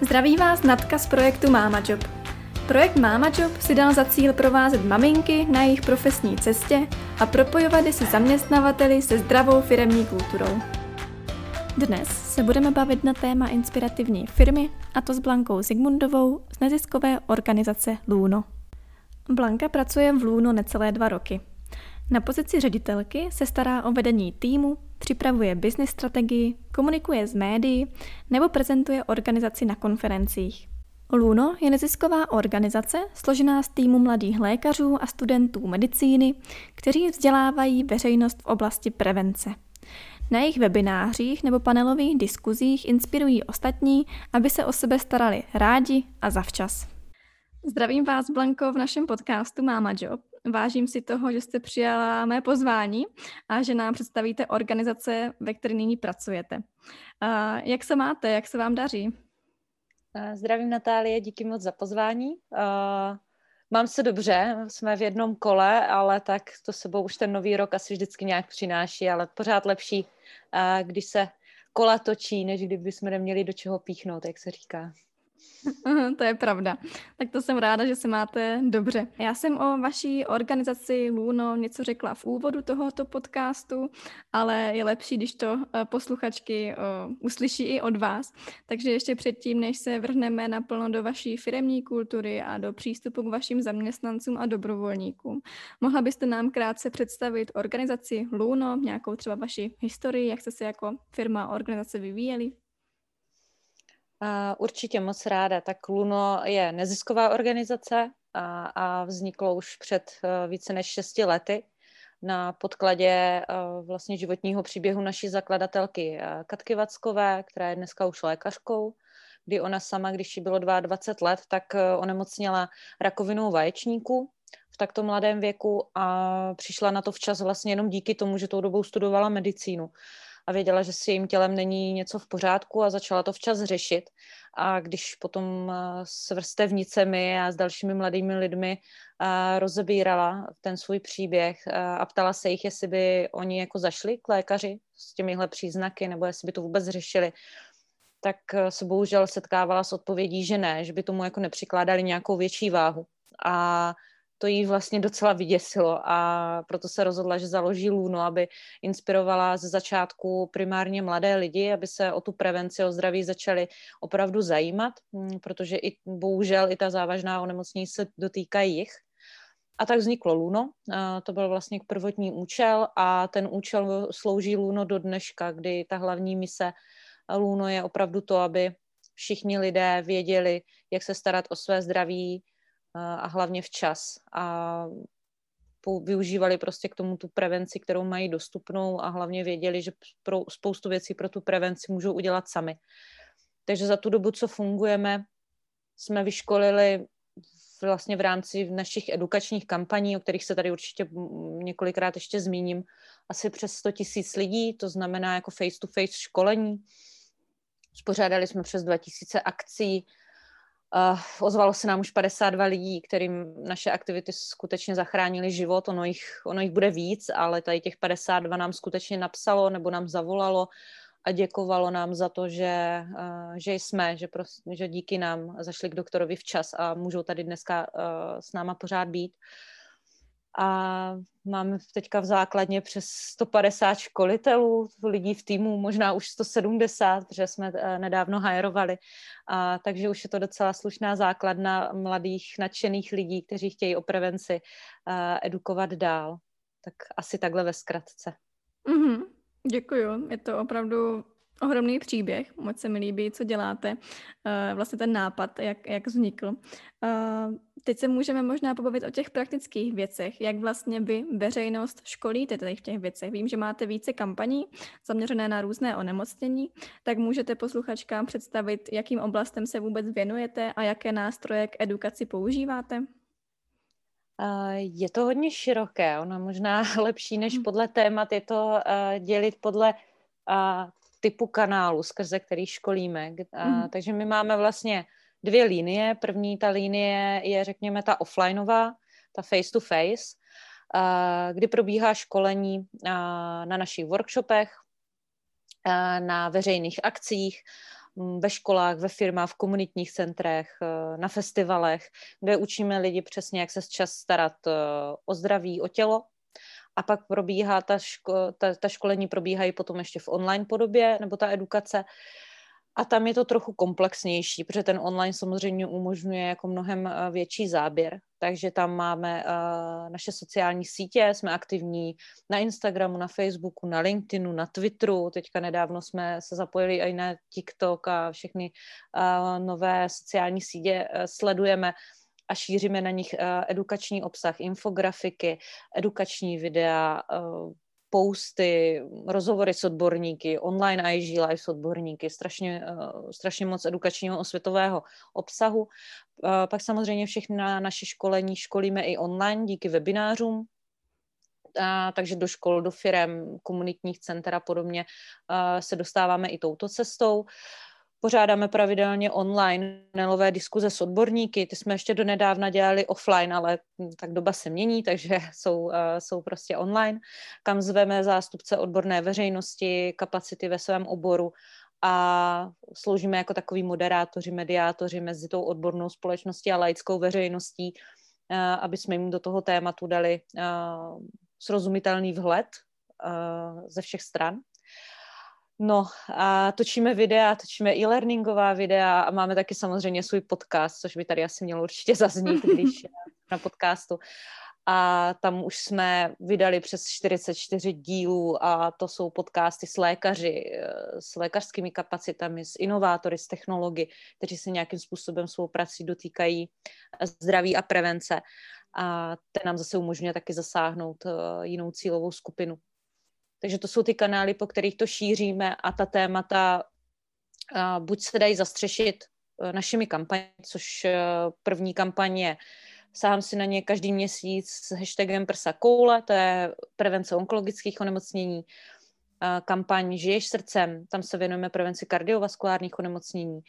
Zdraví vás Natka z projektu Mama Job. Projekt Mama Job si dal za cíl provázet maminky na jejich profesní cestě a propojovat je se zaměstnavateli se zdravou firemní kulturou. Dnes se budeme bavit na téma inspirativní firmy, a to s Blankou Zigmundovou z neziskové organizace Luno. Blanka pracuje v Luno necelé dva roky. Na pozici ředitelky se stará o vedení týmu, připravuje business strategii, komunikuje s médií nebo prezentuje organizaci na konferencích. Luno je nezisková organizace složená z týmu mladých lékařů a studentů medicíny, kteří vzdělávají veřejnost v oblasti prevence. Na jejich webinářích nebo panelových diskuzích inspirují ostatní, aby se o sebe starali rádi a zavčas. Zdravím vás, Blanko, v našem podcastu Mama Job. Vážím si toho, že jste přijala mé pozvání a že nám představíte organizace, ve které nyní pracujete. Jak se máte, jak se vám daří? Zdravím Natálie, díky moc za pozvání. Mám se dobře, jsme v jednom kole, ale tak to sebou už ten nový rok asi vždycky nějak přináší, ale pořád lepší, když se kola točí, než kdyby jsme neměli do čeho píchnout, jak se říká. to je pravda. Tak to jsem ráda, že se máte dobře. Já jsem o vaší organizaci Luno něco řekla v úvodu tohoto podcastu, ale je lepší, když to eh, posluchačky eh, uslyší i od vás. Takže ještě předtím, než se vrhneme naplno do vaší firemní kultury a do přístupu k vašim zaměstnancům a dobrovolníkům, mohla byste nám krátce představit organizaci Luno, nějakou třeba vaši historii, jak jste se jako firma a organizace vyvíjeli? Určitě moc ráda. Tak Luno je nezisková organizace a, a vzniklo už před uh, více než šesti lety na podkladě uh, vlastně životního příběhu naší zakladatelky uh, Katky Vackové, která je dneska už lékařkou, kdy ona sama, když jí bylo 22 let, tak onemocněla rakovinou vaječníku v takto mladém věku a přišla na to včas vlastně jenom díky tomu, že tou dobou studovala medicínu a věděla, že s jejím tělem není něco v pořádku a začala to včas řešit. A když potom eh, s vrstevnicemi a s dalšími mladými lidmi eh, rozebírala ten svůj příběh eh, a ptala se jich, jestli by oni jako zašli k lékaři s těmihle příznaky, nebo jestli by to vůbec řešili, tak se bohužel setkávala s odpovědí, že ne, že by tomu jako nepřikládali nějakou větší váhu. A to jí vlastně docela vyděsilo a proto se rozhodla, že založí Luno, aby inspirovala ze začátku primárně mladé lidi, aby se o tu prevenci, o zdraví začali opravdu zajímat, hm, protože i bohužel i ta závažná onemocnění se dotýkají jich. A tak vzniklo Luno, to byl vlastně prvotní účel a ten účel slouží Luno do dneška, kdy ta hlavní mise Luno je opravdu to, aby všichni lidé věděli, jak se starat o své zdraví, a hlavně včas. A využívali prostě k tomu tu prevenci, kterou mají dostupnou a hlavně věděli, že pro spoustu věcí pro tu prevenci můžou udělat sami. Takže za tu dobu, co fungujeme, jsme vyškolili vlastně v rámci našich edukačních kampaní, o kterých se tady určitě několikrát ještě zmíním, asi přes 100 tisíc lidí, to znamená jako face-to-face školení. Spořádali jsme přes 2000 akcí, Uh, ozvalo se nám už 52 lidí, kterým naše aktivity skutečně zachránily život. Ono jich, ono jich bude víc, ale tady těch 52 nám skutečně napsalo nebo nám zavolalo a děkovalo nám za to, že, uh, že jsme, že, prostě, že díky nám zašli k doktorovi včas a můžou tady dneska uh, s náma pořád být. Uh, a máme teďka v základně přes 150 školitelů, lidí v týmu, možná už 170, protože jsme eh, nedávno hajerovali. A, takže už je to docela slušná základna mladých, nadšených lidí, kteří chtějí o prevenci a, eh, edukovat dál. Tak asi takhle ve zkratce. Mm-hmm. Děkuju. Je to opravdu ohromný příběh, moc se mi líbí, co děláte, uh, vlastně ten nápad, jak, jak vznikl. Teď se můžeme možná pobavit o těch praktických věcech, jak vlastně vy veřejnost školíte tady v těch věcech. Vím, že máte více kampaní zaměřené na různé onemocnění, tak můžete posluchačkám představit, jakým oblastem se vůbec věnujete a jaké nástroje k edukaci používáte? Je to hodně široké, ono možná lepší než hmm. podle témat je to dělit podle typu kanálu, skrze který školíme. Mm. Takže my máme vlastně dvě linie. První ta linie je, řekněme, ta offlineová, ta face-to-face, kdy probíhá školení na našich workshopech, na veřejných akcích. mm, ve školách, ve firmách, v komunitních centrech, na festivalech, kde učíme lidi přesně, jak se čas starat o zdraví, o tělo. A pak probíhá ta, ško- ta, ta školení probíhají potom ještě v online podobě, nebo ta edukace. A tam je to trochu komplexnější, protože ten online samozřejmě umožňuje jako mnohem eh, větší záběr. Takže tam máme uh, naše sociální sítě, jsme aktivní na Instagramu, na Facebooku, na LinkedInu, na Twitteru. Teďka nedávno jsme se zapojili i na TikTok a všechny uh, nové sociální sítě uh, sledujeme a šíříme na nich edukační obsah, infografiky, edukační videa, posty, rozhovory s odborníky, online IG live s odborníky, strašně, uh, strašně moc edukačního osvětového obsahu. Uh, pak samozřejmě všechny na naše školení školíme i online díky webinářům, a, takže do škol, do firem, komunitních center a podobně a, se dostáváme i touto cestou. Pořádáme pravidelně online nelové diskuze s odborníky, ty jsme ještě donedávna dělali offline, ale hm, tak doba se mění, takže jsou, uh, jsou prostě online, kam zveme zástupce odborné veřejnosti, kapacity ve svém oboru a sloužíme jako takový moderátoři, mediátoři mezi tou odbornou společností a laickou veřejností, uh, aby jsme jim do toho tématu dali uh, srozumitelný vhled ze všech stran. No a točíme videa, točíme e-learningová videa a máme taky samozřejmě svůj podcast, což by tady asi mělo určitě zaznít, když na podcastu. A tam už jsme vydali přes 44 dílů a to jsou podcasty s lékaři, eh, s lékařskými kapacitami, s inovátory, s technology, kteří se nějakým způsobem svou prací dotýkají zdraví a prevence. A ten nám zase umožňuje taky zasáhnout eh, jinou cílovou skupinu. Takže to jsou ty kanály, po kterých to šíříme a ta témata a buď se dají zastřešit e, našimi kampaněmi, což e, první kampaň je Sám si na ně každý měsíc s hashtagem prsa koule, to je prevence onkologických onemocnění. Kampaň Žiješ srdcem, tam se věnujeme prevenci kardiovaskulárních onemocnění.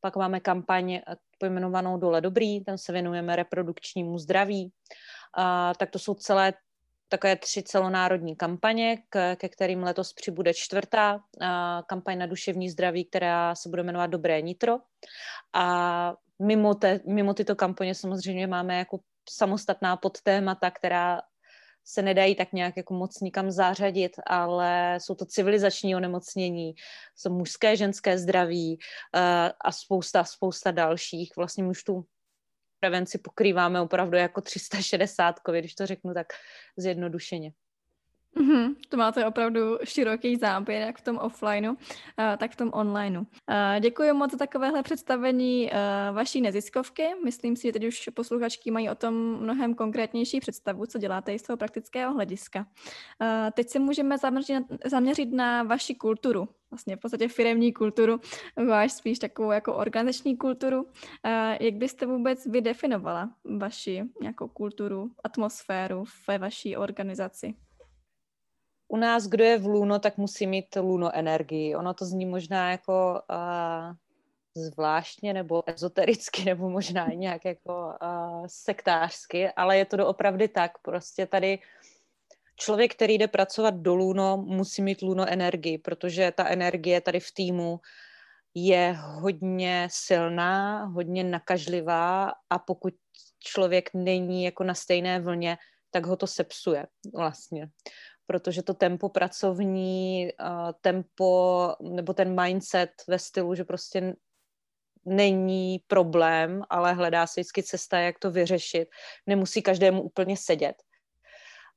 Pak máme kampaň e, pojmenovanou Dole dobrý, tam se věnujeme reprodukčnímu zdraví. A, tak to jsou celé takové tři celonárodní kampaně, ke kterým letos přibude čtvrtá kampaň na duševní zdraví, která se bude jmenovat Dobré nitro. A mimo, te, mimo tyto kampaně samozřejmě máme jako samostatná podtémata, která se nedají tak nějak jako moc nikam zařadit, ale jsou to civilizační onemocnění, jsou mužské, ženské zdraví a spousta, spousta dalších. Vlastně už tu prevenci pokrýváme opravdu jako 360, když to řeknu tak zjednodušeně. Mm-hmm, to máte opravdu široký záběr, jak v tom offlineu, uh, tak v tom onlineu. Uh, děkuji moc za takovéhle představení uh, vaší neziskovky. Myslím si, že teď už posluchačky mají o tom mnohem konkrétnější představu, co děláte i z toho praktického hlediska. Teď se můžeme zaměřit, zaměřit na vaši kulturu, vlastně v podstatě firemní kulturu, váš spíš takovou jako organizační kulturu. Jak byste vůbec vydefinovala vaši nějakou kulturu, atmosféru ve vaší organizaci? U nás, kdo je v Luno, tak musí mít Luno energii. Ono to zní možná jako uh, zvláštně nebo ezotericky, nebo možná nějak jako uh, sektářsky, ale je to doopravdy tak. Prostě tady člověk, který jde pracovat do Luno, musí mít Luno energii, protože ta energie tady v týmu je hodně silná, hodně nakažlivá a pokud člověk není jako na stejné vlně, tak ho to sepsuje vlastně protože to tempo pracovní, tempo nebo ten mindset ve stylu, že prostě není problém, ale hledá se vždycky cesta, jak to vyřešit. Nemusí každému úplně sedět.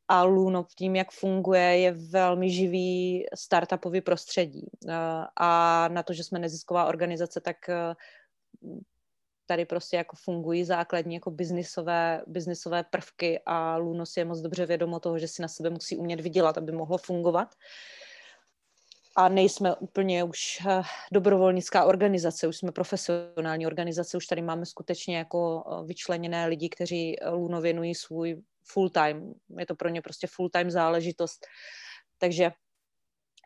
A Luno tím, jak funguje, je velmi živý startupový prostředí. A na to, že jsme nezisková organizace, tak tady prostě jako fungují základní jako biznisové, biznisové prvky a Lunos je moc dobře vědomo toho, že si na sebe musí umět vydělat, aby mohlo fungovat. A nejsme úplně už eh, dobrovolnická organizace, už jsme profesionální organizace, už tady máme skutečně jako eh, vyčleněné lidi, kteří Luno věnují svůj full time. Je to pro ně prostě full time záležitost. Takže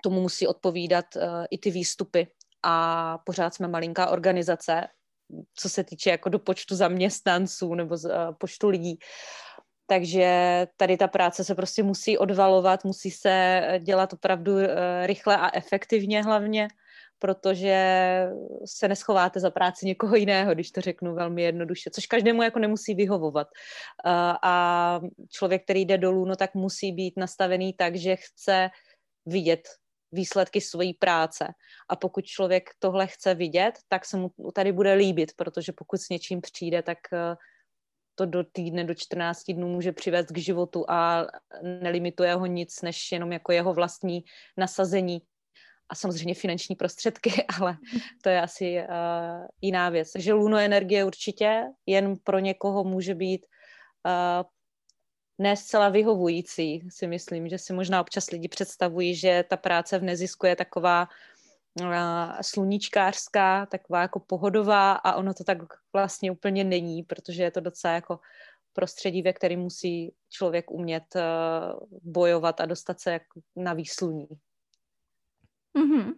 tomu musí odpovídat i ty výstupy. A pořád jsme malinká organizace, co se týče jako do počtu zaměstnanců nebo z, uh, počtu lidí. Takže tady ta práce se prostě musí odvalovat, musí se dělat opravdu uh, rychle a efektivně hlavně, protože se neschováte za práci někoho jiného, když to řeknu velmi jednoduše, což každému jako nemusí vyhovovat. A člověk, který jde dolů, no tak musí být nastavený tak, že chce vidět výsledky své práce. A pokud člověk tohle chce vidět, tak se mu tady bude líbit, protože pokud s něčím přijde, tak eh, to do týdne, do 14 dnů může přivést k životu a nelimituje ho nic, než jenom jako jeho vlastní nasazení a samozřejmě finanční prostředky, ale to je asi uh, jiná věc. Takže luno energie určitě jen pro někoho může být uh, ne zcela vyhovující, si myslím, že si možná občas lidi představují, že ta práce v nezisku je taková uh, sluníčkářská, taková jako pohodová a ono to tak vlastně úplně není, protože je to docela jako prostředí, ve kterém musí člověk umět uh, bojovat a dostat se jak na výsluní. Mm-hmm.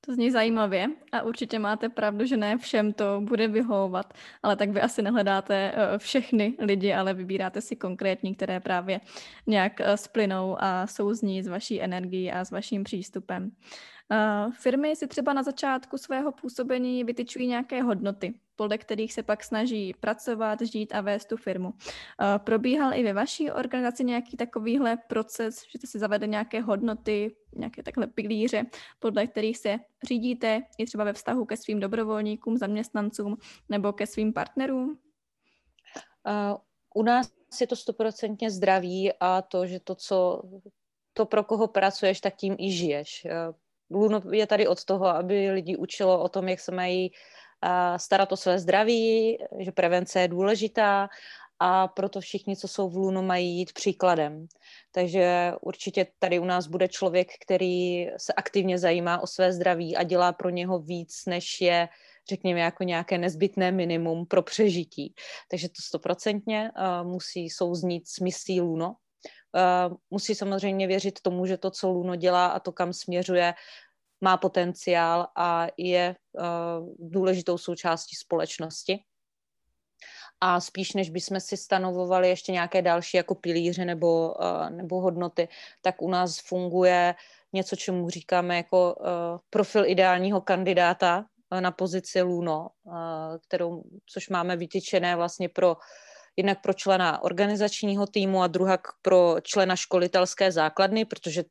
To zní zajímavě a určitě máte pravdu, že ne všem to bude vyhovovat, ale tak vy asi nehledáte eh, všechny lidi, ale vybíráte si konkrétní, které právě nějak eh, splynou a souzní s vaší energií a s vaším přístupem. Eh, firmy si třeba na začátku svého působení vytyčují nějaké hodnoty, podle kterých se pak snaží pracovat, žít a vést tu firmu. Eh, probíhal i ve vaší organizaci nějaký takovýhle proces, že jste si zavedli nějaké hodnoty, nějaké takhle pilíře, podle kterých se řídíte i třeba ve vztahu ke svým dobrovolníkům, zaměstnancům nebo ke svým partnerům? Uh, u nás je to stoprocentně zdraví a to, že to, co to, pro koho pracuješ, tak tím i žiješ. Luno je tady od toho, aby lidi učilo o tom, jak se mají starat o své zdraví, že prevence je důležitá a proto všichni, co jsou v Luno, mají jít příkladem. Takže určitě tady u nás bude člověk, který se aktivně zajímá o své zdraví a dělá pro něho víc, než je řekněme, jako nějaké nezbytné minimum pro přežití. Takže to stoprocentně musí souznít s misí Luno, Uh, musí samozřejmě věřit tomu, že to, co Luno dělá a to, kam směřuje, má potenciál a je uh, důležitou součástí společnosti. A spíš, než bychom si stanovovali ještě nějaké další jako pilíře nebo, uh, nebo hodnoty, tak u nás funguje něco, čemu říkáme jako uh, profil ideálního kandidáta na pozici Luno, kterou, což máme vytyčené vlastně pro jednak pro člena organizačního týmu a druhak pro člena školitelské základny, protože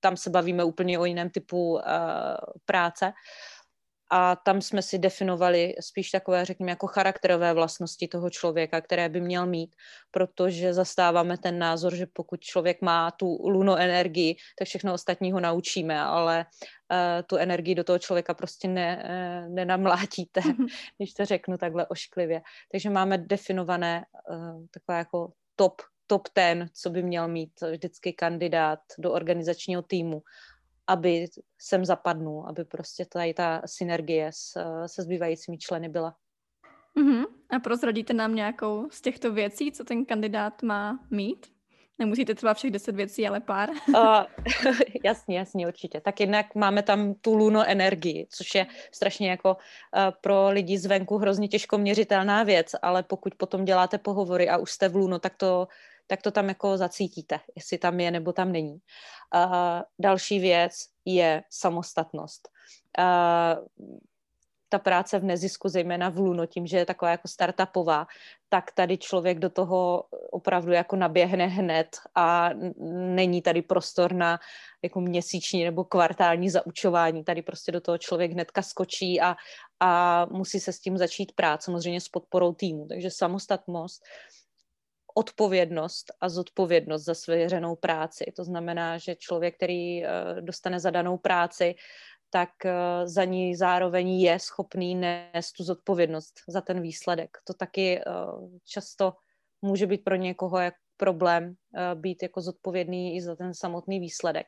tam se bavíme úplně o jiném typu uh, práce. A tam jsme si definovali spíš takové, řekněme, jako charakterové vlastnosti toho člověka, které by měl mít, protože zastáváme ten názor, že pokud člověk má tu luno energii, tak všechno ostatní ho naučíme, ale uh, tu energii do toho člověka prostě ne, uh, nenamlátíte, mm-hmm. když to řeknu takhle ošklivě. Takže máme definované uh, takové jako top top ten, co by měl mít vždycky kandidát do organizačního týmu, aby sem zapadnul, aby prostě tady ta synergie s, se zbývajícími členy byla. Uh-huh. A prozradíte nám nějakou z těchto věcí, co ten kandidát má mít? Nemusíte třeba všech deset věcí, ale pár. uh, jasně, jasně, určitě. Tak jednak máme tam tu luno energii, což je strašně jako uh, pro lidi zvenku hrozně těžko měřitelná věc, ale pokud potom děláte pohovory a už jste v luno, tak to tak to tam jako zacítíte, jestli tam je nebo tam není. Uh, další věc je samostatnost. Uh, ta práce v nezisku, zejména v Luno, tím, že je taková jako startupová, tak tady člověk do toho opravdu jako naběhne hned a není tady prostor na jako měsíční nebo kvartální zaučování. Tady prostě do toho člověk hnedka skočí a, a musí se s tím začít prát, samozřejmě s podporou týmu. Takže samostatnost odpovědnost a zodpovědnost za svěřenou práci. To znamená, že člověk, který eh, dostane zadanou práci, tak eh, za ní zároveň je schopný nést tu zodpovědnost za ten výsledek. To taky eh, často může být pro někoho jak problém být jako zodpovědný i za ten samotný výsledek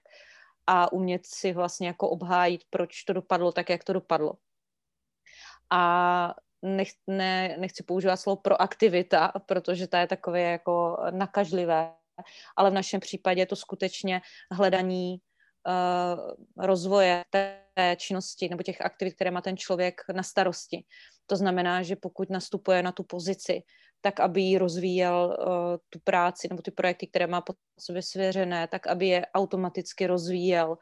a umět si vlastně jako obhájit, proč to dopadlo tak, jak to dopadlo. A nech, ne, nechci používat slovo proaktivita, protože ta je takové jako nakažlivé, ale v našem případě je to skutečně hledání uh, rozvoje té činnosti nebo těch aktivit, které má ten člověk na starosti. To znamená, že pokud nastupuje na tu pozici, tak aby ji rozvíjel uh, tu práci nebo ty projekty, které má pod sobě svěřené, tak aby je automaticky rozvíjel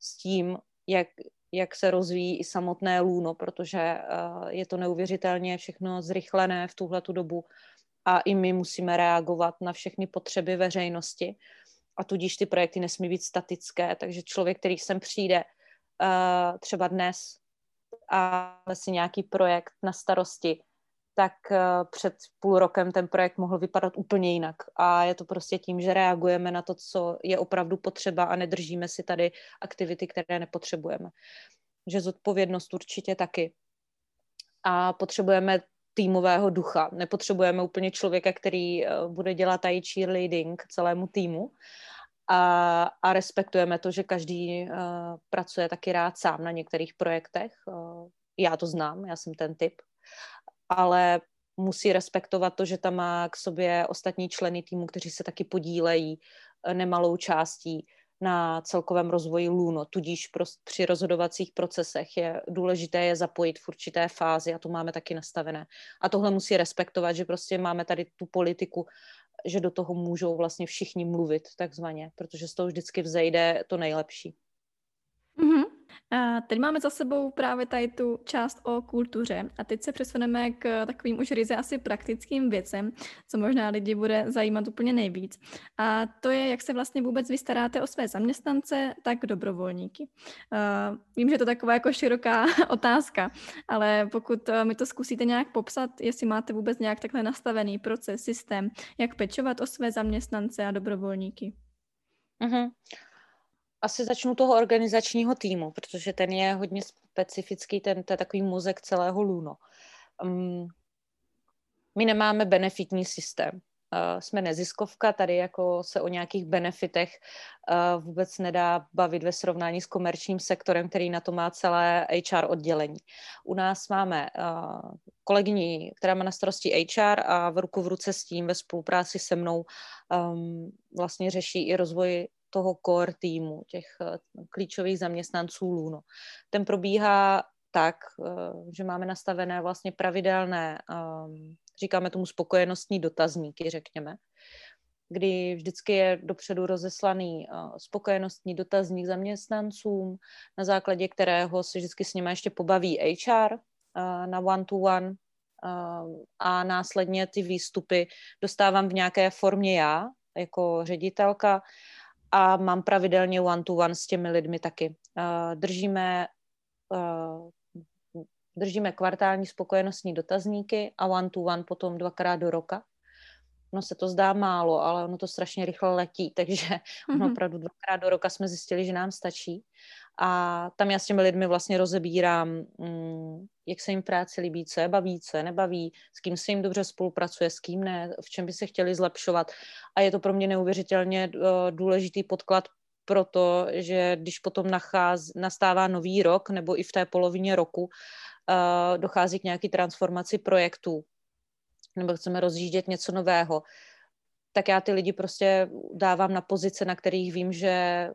s tím, jak jak se rozvíjí i samotné lůno, protože uh, je to neuvěřitelně všechno zrychlené v tuhle dobu a i my musíme reagovat na všechny potřeby veřejnosti a tudíž ty projekty nesmí být statické, takže člověk, který sem přijde uh, třeba dnes a si nějaký projekt na starosti, tak uh, před půl rokem ten projekt mohl vypadat úplně jinak. A je to prostě tím, že reagujeme na to, co je opravdu potřeba a nedržíme si tady aktivity, které nepotřebujeme. Že zodpovědnost určitě taky. A potřebujeme týmového ducha. Nepotřebujeme úplně člověka, který eh, bude dělat i cheerleading celému týmu, a, a respektujeme to, že každý uh, pracuje taky rád sám na některých projektech. Uh, já to znám, já jsem ten typ, ale musí respektovat to, že tam má k sobě ostatní členy týmu, kteří se taky podílejí nemalou částí na celkovém rozvoji Luno, tudíž při rozhodovacích procesech je důležité je zapojit v určité fázi a to máme taky nastavené. A tohle musí respektovat, že prostě máme tady tu politiku, že do toho můžou vlastně všichni mluvit takzvaně, protože z toho vždycky vzejde to nejlepší. Mm-hmm. A teď máme za sebou právě tady tu část o kultuře a teď se přesuneme k takovým už ryze asi praktickým věcem, co možná lidi bude zajímat úplně nejvíc. A to je, jak se vlastně vůbec vystaráte o své zaměstnance, tak dobrovolníky. Uh, vím, že je to taková jako široká otázka, ale pokud uh, mi to zkusíte nějak popsat, jestli máte vůbec nějak takhle nastavený proces, systém, jak pečovat o své zaměstnance a dobrovolníky. Uh-huh. Asi začnu toho organizačního týmu, protože ten je hodně specifický, ten to je takový mozek celého Luno. Um, my nemáme benefitní systém. Uh, jsme neziskovka, tady jako se o nějakých benefitech uh, vůbec nedá bavit ve srovnání s komerčním sektorem, který na to má celé HR oddělení. U nás máme uh, kolegyni, která má na starosti HR a v ruku v ruce s tím ve spolupráci se mnou um, vlastně řeší i rozvoj toho core týmu, těch eh, klíčových zaměstnanců Luno. Ten probíhá tak, eh, že máme nastavené vlastně pravidelné, ehm, říkáme tomu spokojenostní dotazníky, řekněme, kdy vždycky je dopředu rozeslaný eh, spokojenostní dotazník zaměstnancům, na základě kterého se vždycky s nimi ještě pobaví HR na one-to-one a následně ty výstupy dostávám v nějaké formě já, jako ředitelka, a mám pravidelně one-to-one s těmi lidmi taky. Držíme, držíme kvartální spokojenostní dotazníky a one-to-one potom dvakrát do roka. No se to zdá málo, ale ono to strašně rychle letí, takže mm-hmm. ono opravdu dvakrát do roka jsme zjistili, že nám stačí. A tam já s těmi lidmi vlastně rozebírám, mm, jak se jim práce líbí, co je baví, co je nebaví, s kým se jim dobře spolupracuje, s kým ne, v čem by se chtěli zlepšovat. A je to pro mě neuvěřitelně uh, důležitý podklad pro to, že když potom nacház, nastává nový rok nebo i v té polovině roku, uh, dochází k nějaký transformaci projektů nebo chceme rozjíždět něco nového, tak já ty lidi prostě dávám na pozice, na kterých vím, že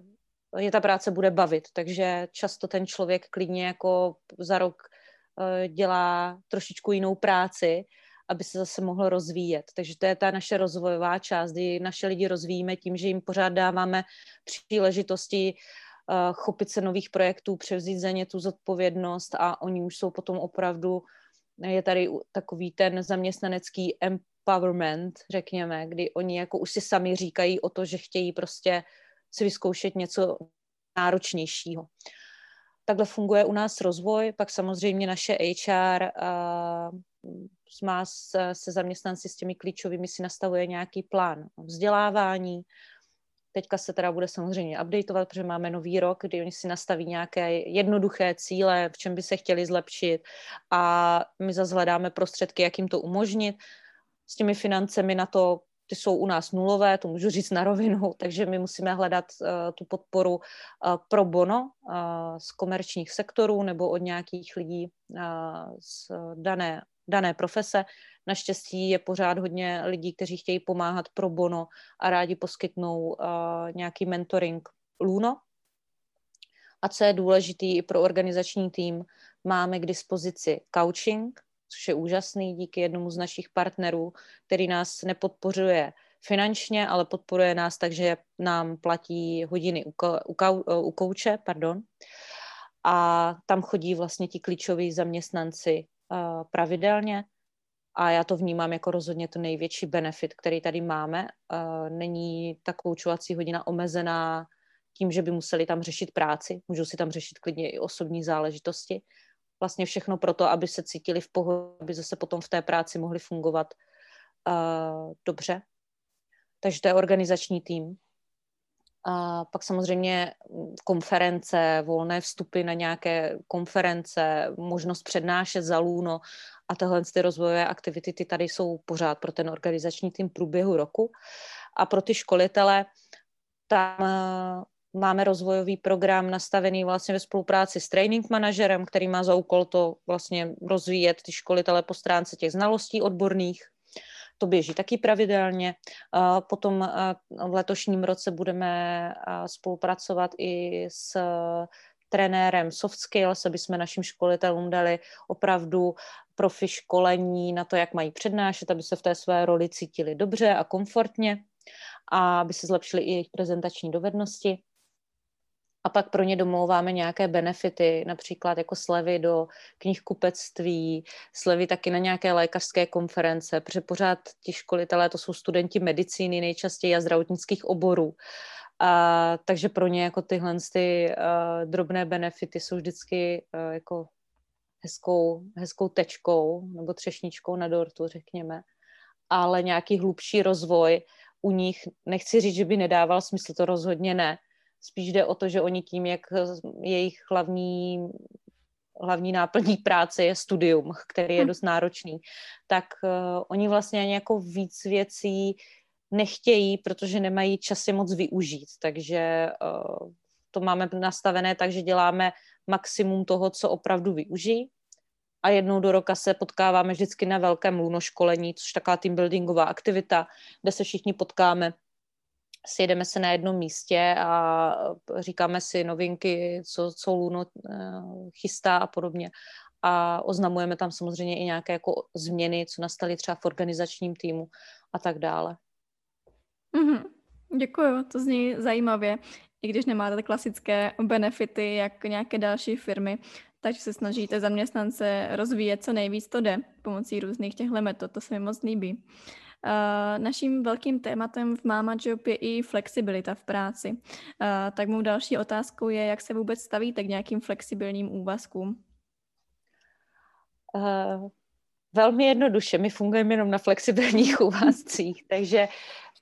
je ta práce bude bavit. Takže často ten člověk klidně jako za rok eh, dělá trošičku jinou práci, aby se zase mohl rozvíjet. Takže to je ta naše rozvojová část, kdy naše lidi rozvíjíme tím, že jim pořád dáváme příležitosti uh, chopit se nových projektů, převzít za ně tu zodpovědnost a oni už jsou potom opravdu, je tady takový ten zaměstnanecký empowerment, řekněme, kdy oni jako už si sami říkají o to, že chtějí prostě si vyzkoušet něco náročnějšího. Takhle funguje u nás rozvoj, pak samozřejmě naše HR uh, má se, se zaměstnanci s těmi klíčovými si nastavuje nějaký plán vzdělávání. Teďka se teda bude samozřejmě updateovat, protože máme nový rok, kdy oni si nastaví nějaké jednoduché cíle, v čem by se chtěli zlepšit a my zase hledáme prostředky, jak jim to umožnit. S těmi financemi na to ty jsou u nás nulové, to můžu říct na rovinu, takže my musíme hledat uh, tu podporu uh, pro bono uh, z komerčních sektorů nebo od nějakých lidí uh, z dané, dané profese. Naštěstí je pořád hodně lidí, kteří chtějí pomáhat pro bono a rádi poskytnou uh, nějaký mentoring Luno. A co je důležitý i pro organizační tým, máme k dispozici coaching, což je úžasný díky jednomu z našich partnerů, který nás nepodpořuje finančně, ale podporuje nás tak, že nám platí hodiny u, u, u kouče. Pardon. a tam chodí vlastně ti klíčoví zaměstnanci uh, pravidelně a já to vnímám jako rozhodně to největší benefit, který tady máme. Uh, není ta koučovací hodina omezená tím, že by museli tam řešit práci, můžou si tam řešit klidně i osobní záležitosti. Vlastně všechno proto, aby se cítili v pohodě, aby zase potom v té práci mohli fungovat uh, dobře. Takže to je organizační tým. A pak samozřejmě konference, volné vstupy na nějaké konference, možnost přednášet za Luno a tyhle ty rozvojové aktivity, ty tady jsou pořád pro ten organizační tým průběhu roku. A pro ty školitele tam máme rozvojový program nastavený vlastně ve spolupráci s training manažerem, který má za úkol to vlastně rozvíjet ty školitele po stránce těch znalostí odborných. To běží taky pravidelně. Potom v letošním roce budeme spolupracovat i s trenérem soft skills, aby jsme našim školitelům dali opravdu profi školení na to, jak mají přednášet, aby se v té své roli cítili dobře a komfortně a aby se zlepšily i jejich prezentační dovednosti a pak pro ně domlouváme nějaké benefity, například jako slevy do knihkupectví, slevy taky na nějaké lékařské konference, protože pořád ti školitelé to jsou studenti medicíny nejčastěji a zdravotnických oborů. A, takže pro ně jako tyhle ty uh, drobné benefity jsou vždycky uh, jako hezkou, hezkou tečkou nebo třešničkou na dortu, řekněme. Ale nějaký hlubší rozvoj u nich, nechci říct, že by nedával smysl, to rozhodně ne, Spíš jde o to, že oni tím, jak jejich hlavní, hlavní náplní práce je studium, který je hm. dost náročný, tak uh, oni vlastně ani jako víc věcí nechtějí, protože nemají čas je moc využít. Takže uh, to máme nastavené tak, že děláme maximum toho, co opravdu využijí. A jednou do roka se potkáváme vždycky na velkém lunoškolení, což taková team buildingová aktivita, kde se všichni potkáme sjedeme se na jednom místě a říkáme si novinky, co, co Luno eh, chystá a podobně. A oznamujeme tam samozřejmě i nějaké jako změny, co nastaly třeba v organizačním týmu a tak dále. Mm-hmm. Děkuju, to zní zajímavě. I když nemáte klasické benefity, jak nějaké další firmy, takže se snažíte zaměstnance rozvíjet co nejvíc to jde pomocí různých těchto metod. To se mi moc líbí. Uh, naším velkým tématem v Mama Job je i flexibilita v práci. Uh, tak mou další otázkou je, jak se vůbec stavíte k nějakým flexibilním úvazkům? Uh, velmi jednoduše. My fungujeme jenom na flexibilních úvazcích, takže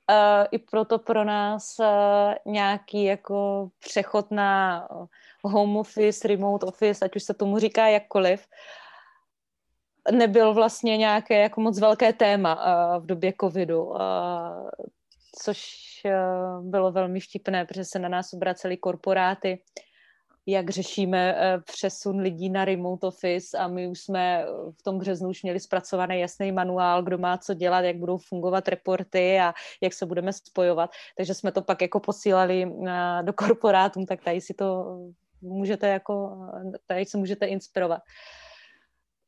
uh, i proto pro nás uh, nějaký jako přechod na home office, remote office, ať už se tomu říká jakkoliv, uh, nebyl vlastně nějaké jako moc velké téma uh, v době covidu, uh, což uh, bylo velmi vtipné, protože se na nás obraceli korporáty, jak řešíme přesun lidí na remote office a my už jsme v tom březnu už měli zpracovaný jasný manuál, kdo má co dělat, jak budou fungovat reporty a jak se budeme spojovat. Takže jsme to pak jako posílali do korporátům, tak tady si to můžete jako, tady se můžete inspirovat. Uh,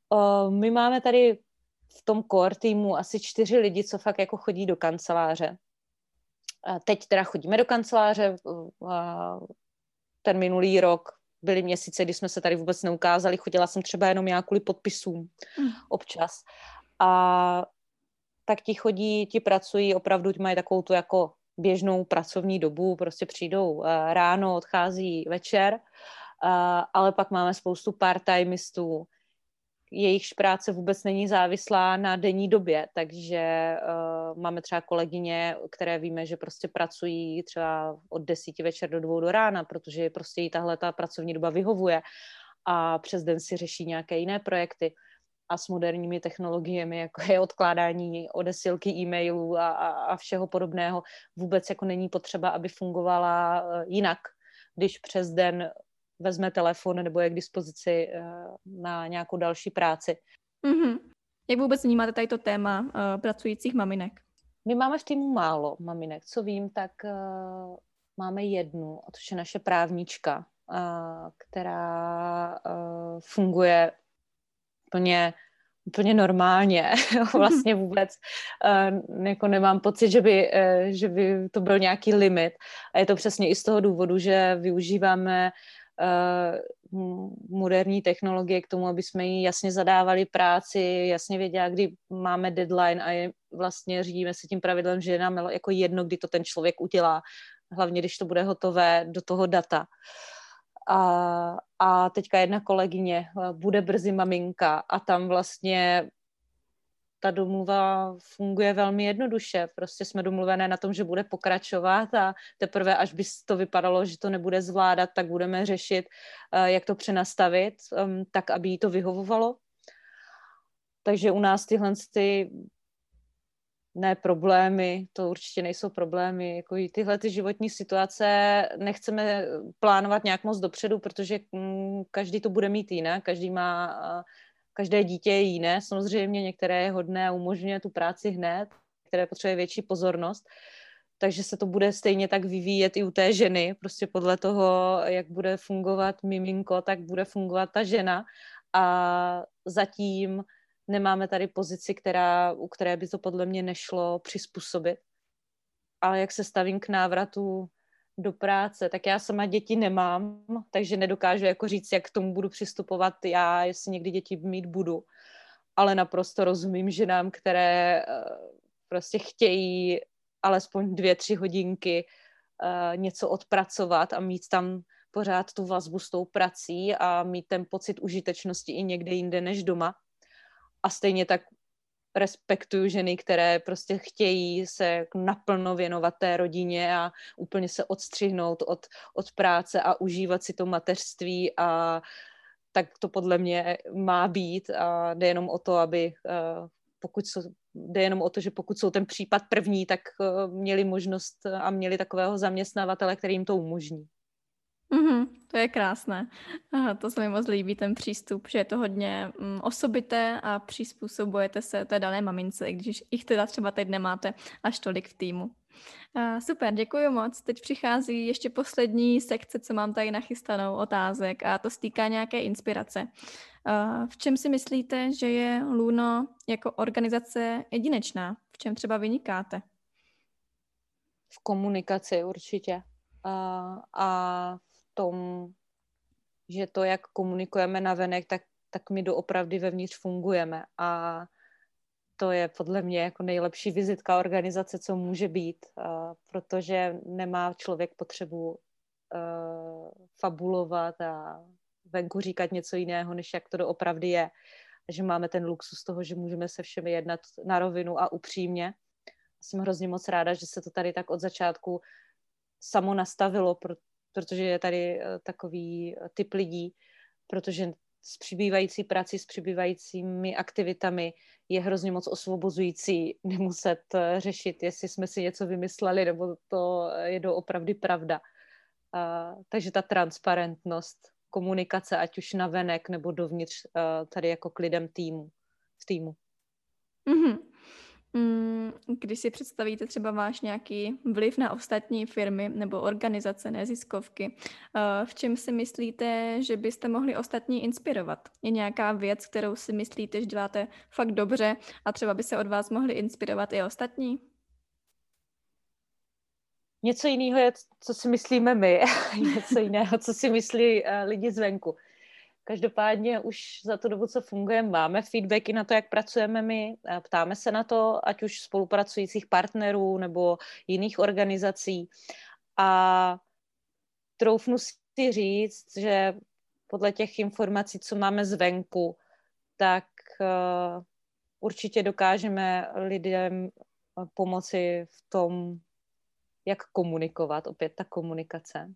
Uh, my máme tady v tom core týmu asi čtyři lidi, co fakt jako chodí do kanceláře. Uh, teď teda chodíme do kanceláře. Ten minulý rok byly měsíce, kdy jsme se tady vůbec neukázali. Chodila jsem třeba jenom já kvůli podpisům mm. občas. A tak ti chodí, ti pracují, opravdu mají takovou tu jako běžnou pracovní dobu, prostě přijdou uh, ráno, odchází večer, uh, ale pak máme spoustu part-timistů, jejichž práce vůbec není závislá na denní době, takže uh, máme třeba kolegyně, které víme, že prostě pracují třeba od desíti večer do dvou do rána, protože prostě jí tahle ta pracovní doba vyhovuje a přes den si řeší nějaké jiné projekty. A s moderními technologiemi, jako je odkládání odesilky e-mailů a, a, a všeho podobného, vůbec jako není potřeba, aby fungovala eh, jinak, když přes den vezme telefon nebo je k dispozici eh, na nějakou další práci. Mm-hmm. Jak vůbec vnímáte tady to téma uh, pracujících maminek? My máme v týmu málo maminek. Co vím, tak uh, máme jednu, a to je naše právnička, uh, která uh, funguje plně úplně normálně. vlastně vůbec uh, jako nemám pocit, že by, uh, že by to byl nějaký limit. A je to přesně i z toho důvodu, že využíváme uh, moderní technologie k tomu, aby jsme jí jasně zadávali práci, jasně věděla, kdy máme deadline a je, vlastně řídíme se tím pravidlem, že je nám jako jedno, kdy to ten člověk udělá, hlavně když to bude hotové do toho data. A, a teďka jedna kolegyně bude brzy maminka a tam vlastně ta domluva funguje velmi jednoduše. Prostě jsme domluvené na tom, že bude pokračovat a teprve, až by to vypadalo, že to nebude zvládat, tak budeme řešit, eh, jak to přenastavit, ehm, tak, aby jí to vyhovovalo. Takže u nás tyhle ty ne problémy, to určitě nejsou problémy, jako i tyhle ty životní situace nechceme plánovat nějak moc dopředu, protože mm, každý to bude mít jinak, každý má eh, každé dítě je jiné. Samozřejmě některé je hodné a umožňuje tu práci hned, které potřebuje větší pozornost. Takže se to bude stejně tak vyvíjet i u té ženy. Prostě podle toho, jak bude fungovat miminko, tak bude fungovat ta žena. A zatím nemáme tady pozici, která, u které by to podle mě nešlo přizpůsobit. Ale jak se stavím k návratu do práce, tak já sama děti nemám, takže nedokážu jako říct, jak k tomu budu přistupovat já, jestli někdy děti mít budu. Ale naprosto rozumím ženám, které eh, prostě chtějí alespoň dvě, tři hodinky uh, něco odpracovat a mít tam pořád tu vazbu s tou prací a mít ten pocit užitečnosti i někde jinde než doma. A stejně tak respektuju ženy, které prostě chtějí se naplno věnovat té rodině a úplně se odstřihnout od, od práce a užívat si to mateřství a tak to podle mě má být a jde jenom o to, aby eh, pokud jsou, jde jenom o to, že pokud jsou ten případ první, tak eh, měli možnost a měli takového zaměstnavatele, který jim to umožní. Mm-hmm, to je krásné. Aha, to se mi moc líbí, ten přístup, že je to hodně mm, osobité a přizpůsobujete se té dané mamince, i když jich teda třeba teď nemáte až tolik v týmu. Super, děkuji moc. Teď přichází ještě poslední sekce, co mám tady nachystanou otázek a to stýká nějaké inspirace. V čem si myslíte, že je Luno jako organizace jedinečná? V čem třeba vynikáte? V komunikaci určitě. Uh, a tom, že to, jak komunikujeme na venek, tak, tak my doopravdy vevnitř fungujeme. A to je podle mě jako nejlepší vizitka organizace, co může být, protože nemá člověk potřebu fabulovat a venku říkat něco jiného, než jak to doopravdy je. Že máme ten luxus toho, že můžeme se všemi jednat na rovinu a upřímně. Jsem hrozně moc ráda, že se to tady tak od začátku samo nastavilo, protože je tady eh, takový eh, typ lidí, protože s přibývající prací, s přibývajícími aktivitami je hrozně moc osvobozující nemuset eh, řešit, jestli jsme si něco vymysleli, nebo to je doopravdy pravda. A, takže ta transparentnost, komunikace, ať už na venek nebo dovnitř, tady jako k lidem týmu, v týmu. Mm-hmm. Mm, když si představíte třeba váš nějaký vliv na ostatní firmy nebo organizace, neziskovky, eh, v čem si myslíte, že byste mohli ostatní inspirovat? Je nějaká věc, kterou si myslíte, že děláte fakt dobře a třeba by se od vás mohli inspirovat i ostatní? Něco jiného je, co si myslíme my, něco jiného, co si myslí uh, lidi zvenku. Každopádně už za tu dobu, co fungujeme, máme feedbacky na to, jak pracujeme my, ptáme se na to, ať už spolupracujících partnerů nebo jiných organizací. A troufnu si říct, že podle těch informací, co máme zvenku, tak uh, určitě dokážeme lidem pomoci v tom, jak komunikovat, opět ta komunikace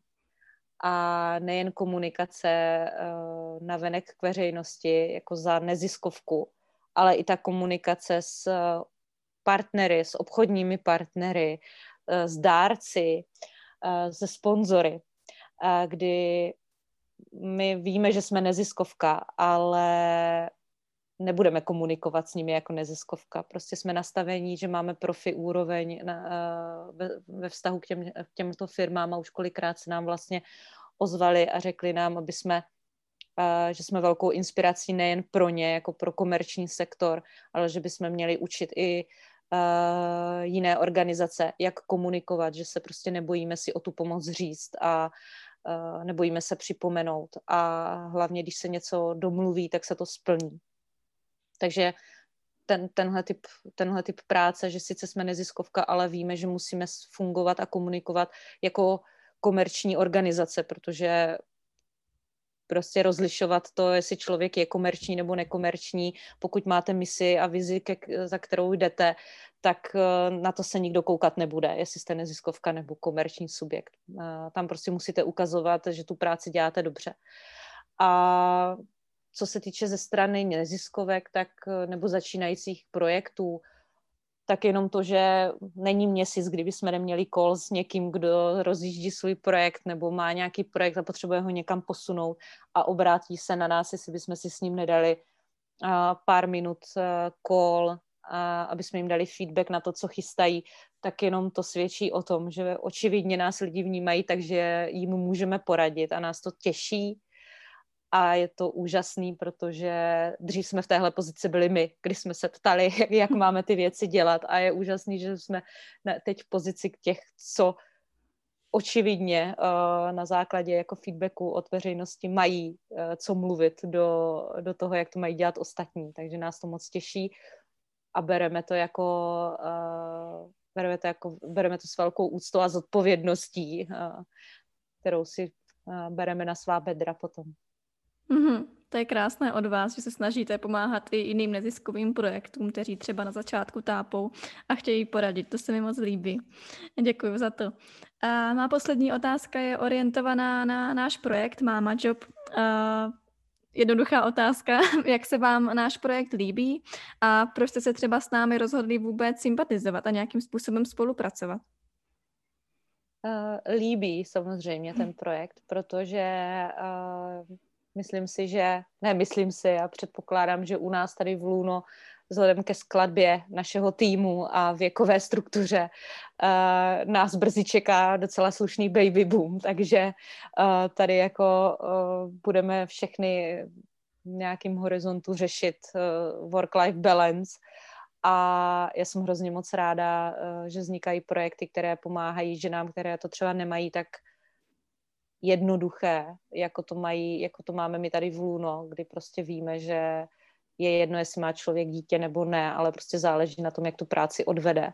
a nejen komunikace uh, na venek k veřejnosti, jako za neziskovku, ale i ta komunikace s partnery, s obchodními partnery, uh, s dárci, uh, se sponzory, kdy my víme, že jsme neziskovka, ale nebudeme komunikovat s nimi jako neziskovka. Prostě jsme nastavení, že máme profi úroveň na, uh, ve, ve vztahu k, těm, k těmto firmám a už kolikrát se nám vlastně ozvali a řekli nám, aby jsme uh, že jsme velkou inspirací nejen pro ně, jako pro komerční sektor, ale že bychom měli učit i uh, jiné organizace, jak komunikovat, že se prostě nebojíme si o tu pomoc říct a nebojíme se připomenout a hlavně, když se něco domluví, tak se to splní. Takže ten, tenhle, typ, tenhle typ práce, že sice jsme neziskovka, ale víme, že musíme fungovat a komunikovat jako komerční organizace, protože prostě rozlišovat to, jestli člověk je komerční nebo nekomerční. Pokud máte misi a vizi, za kterou jdete, tak eh, na to se nikdo koukat nebude, jestli jste neziskovka nebo komerční subjekt. Eh, tam prostě musíte ukazovat, že tu práci děláte dobře. A co se týče ze strany neziskovek, tak eh, nebo začínajících projektů, tak jenom to, že není měsíc, kdyby jsme neměli kol s někým, kdo rozjíždí svůj projekt nebo má nějaký projekt a potřebuje ho někam posunout a obrátí se na nás, jestli bychom si s ním nedali pár minut kol, aby jsme jim dali feedback na to, co chystají, tak jenom to svědčí o tom, že očividně nás lidi vnímají, takže jim můžeme poradit a nás to těší a je to úžasný, protože dřív jsme v téhle pozici byli my, když jsme se ptali, jak máme ty věci dělat a je úžasný, že jsme teď v pozici těch, co očividně uh, na základě jako feedbacku od veřejnosti mají uh, co mluvit do, do toho, jak to mají dělat ostatní. Takže nás to moc těší a bereme to jako uh, bereme to, jako, bereme to s velkou úctou a zodpovědností, kterou si bereme na svá bedra potom. Mm-hmm. To je krásné od vás, že se snažíte pomáhat i jiným neziskovým projektům, kteří třeba na začátku tápou a chtějí poradit. To se mi moc líbí. Děkuji za to. A má poslední otázka je orientovaná na náš projekt Mama Job. A jednoduchá otázka, jak se vám náš projekt líbí a proč jste se třeba s námi rozhodli vůbec sympatizovat a nějakým způsobem spolupracovat? Uh, líbí samozřejmě ten projekt, protože uh, Myslím si, že, ne, myslím si, já předpokládám, že u nás tady v Luno vzhledem ke skladbě našeho týmu a věkové struktuře uh, nás brzy čeká docela slušný baby boom, takže uh, tady jako uh, budeme všechny v nějakým horizontu řešit uh, work-life balance. A já jsem hrozně moc ráda, uh, že vznikají projekty, které pomáhají ženám, které to třeba nemají tak jednoduché, jako to, mají, jako to máme my tady v Luno, kdy prostě víme, že je jedno, jestli má člověk dítě nebo ne, ale prostě záleží na tom, jak tu práci odvede.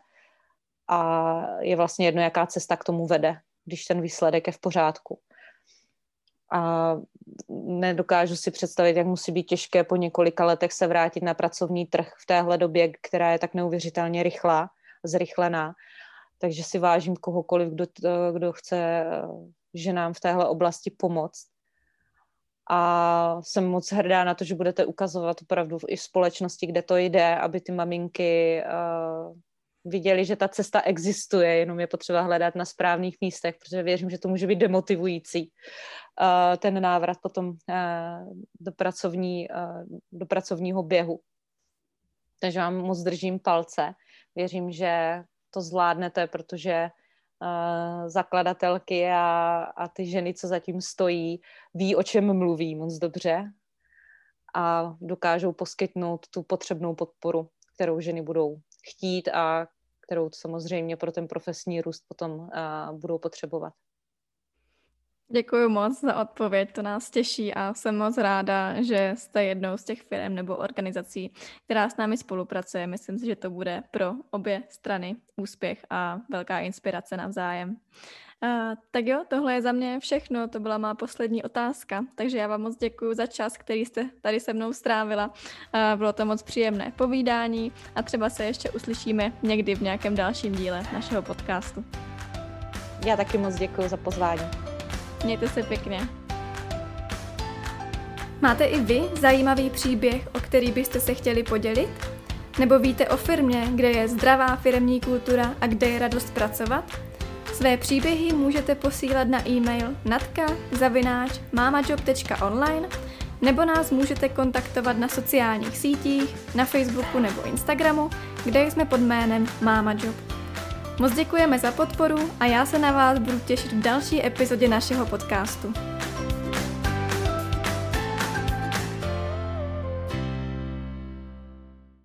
A je vlastně jedno, jaká cesta k tomu vede, když ten výsledek je v pořádku. A nedokážu si představit, jak musí být těžké po několika letech se vrátit na pracovní trh v téhle době, která je tak neuvěřitelně rychlá, zrychlená. Takže si vážím kohokoliv, kdo, kdo chce ženám v téhle oblasti pomoct. A jsem moc hrdá na to, že budete ukazovat opravdu i v společnosti, kde to jde, aby ty maminky uh, viděli, že ta cesta existuje, jenom je potřeba hledat na správných místech, protože věřím, že to může být demotivující. Uh, ten návrat potom uh, do, pracovní, uh, do pracovního běhu. Takže vám moc držím palce. Věřím, že to zvládnete, protože uh, zakladatelky a, a ty ženy, co zatím stojí, ví, o čem mluví moc dobře a dokážou poskytnout tu potřebnou podporu, kterou ženy budou chtít a kterou samozřejmě pro ten profesní růst potom uh, budou potřebovat. Děkuji moc za odpověď, to nás těší a jsem moc ráda, že jste jednou z těch firm nebo organizací, která s námi spolupracuje. Myslím si, že to bude pro obě strany úspěch a velká inspirace navzájem. Uh, tak jo, tohle je za mě všechno, to byla má poslední otázka, takže já vám moc děkuji za čas, který jste tady se mnou strávila. Uh, bylo to moc příjemné povídání a třeba se ještě uslyšíme někdy v nějakém dalším díle našeho podcastu. Já taky moc děkuji za pozvání. Mějte se pěkně. Máte i vy zajímavý příběh, o který byste se chtěli podělit? Nebo víte o firmě, kde je zdravá firmní kultura a kde je radost pracovat? Své příběhy můžete posílat na e-mail natka.mamajob.online nebo nás můžete kontaktovat na sociálních sítích, na Facebooku nebo Instagramu, kde jsme pod jménem MamaJob. Moc děkujeme za podporu a já se na vás budu těšit v další epizodě našeho podcastu.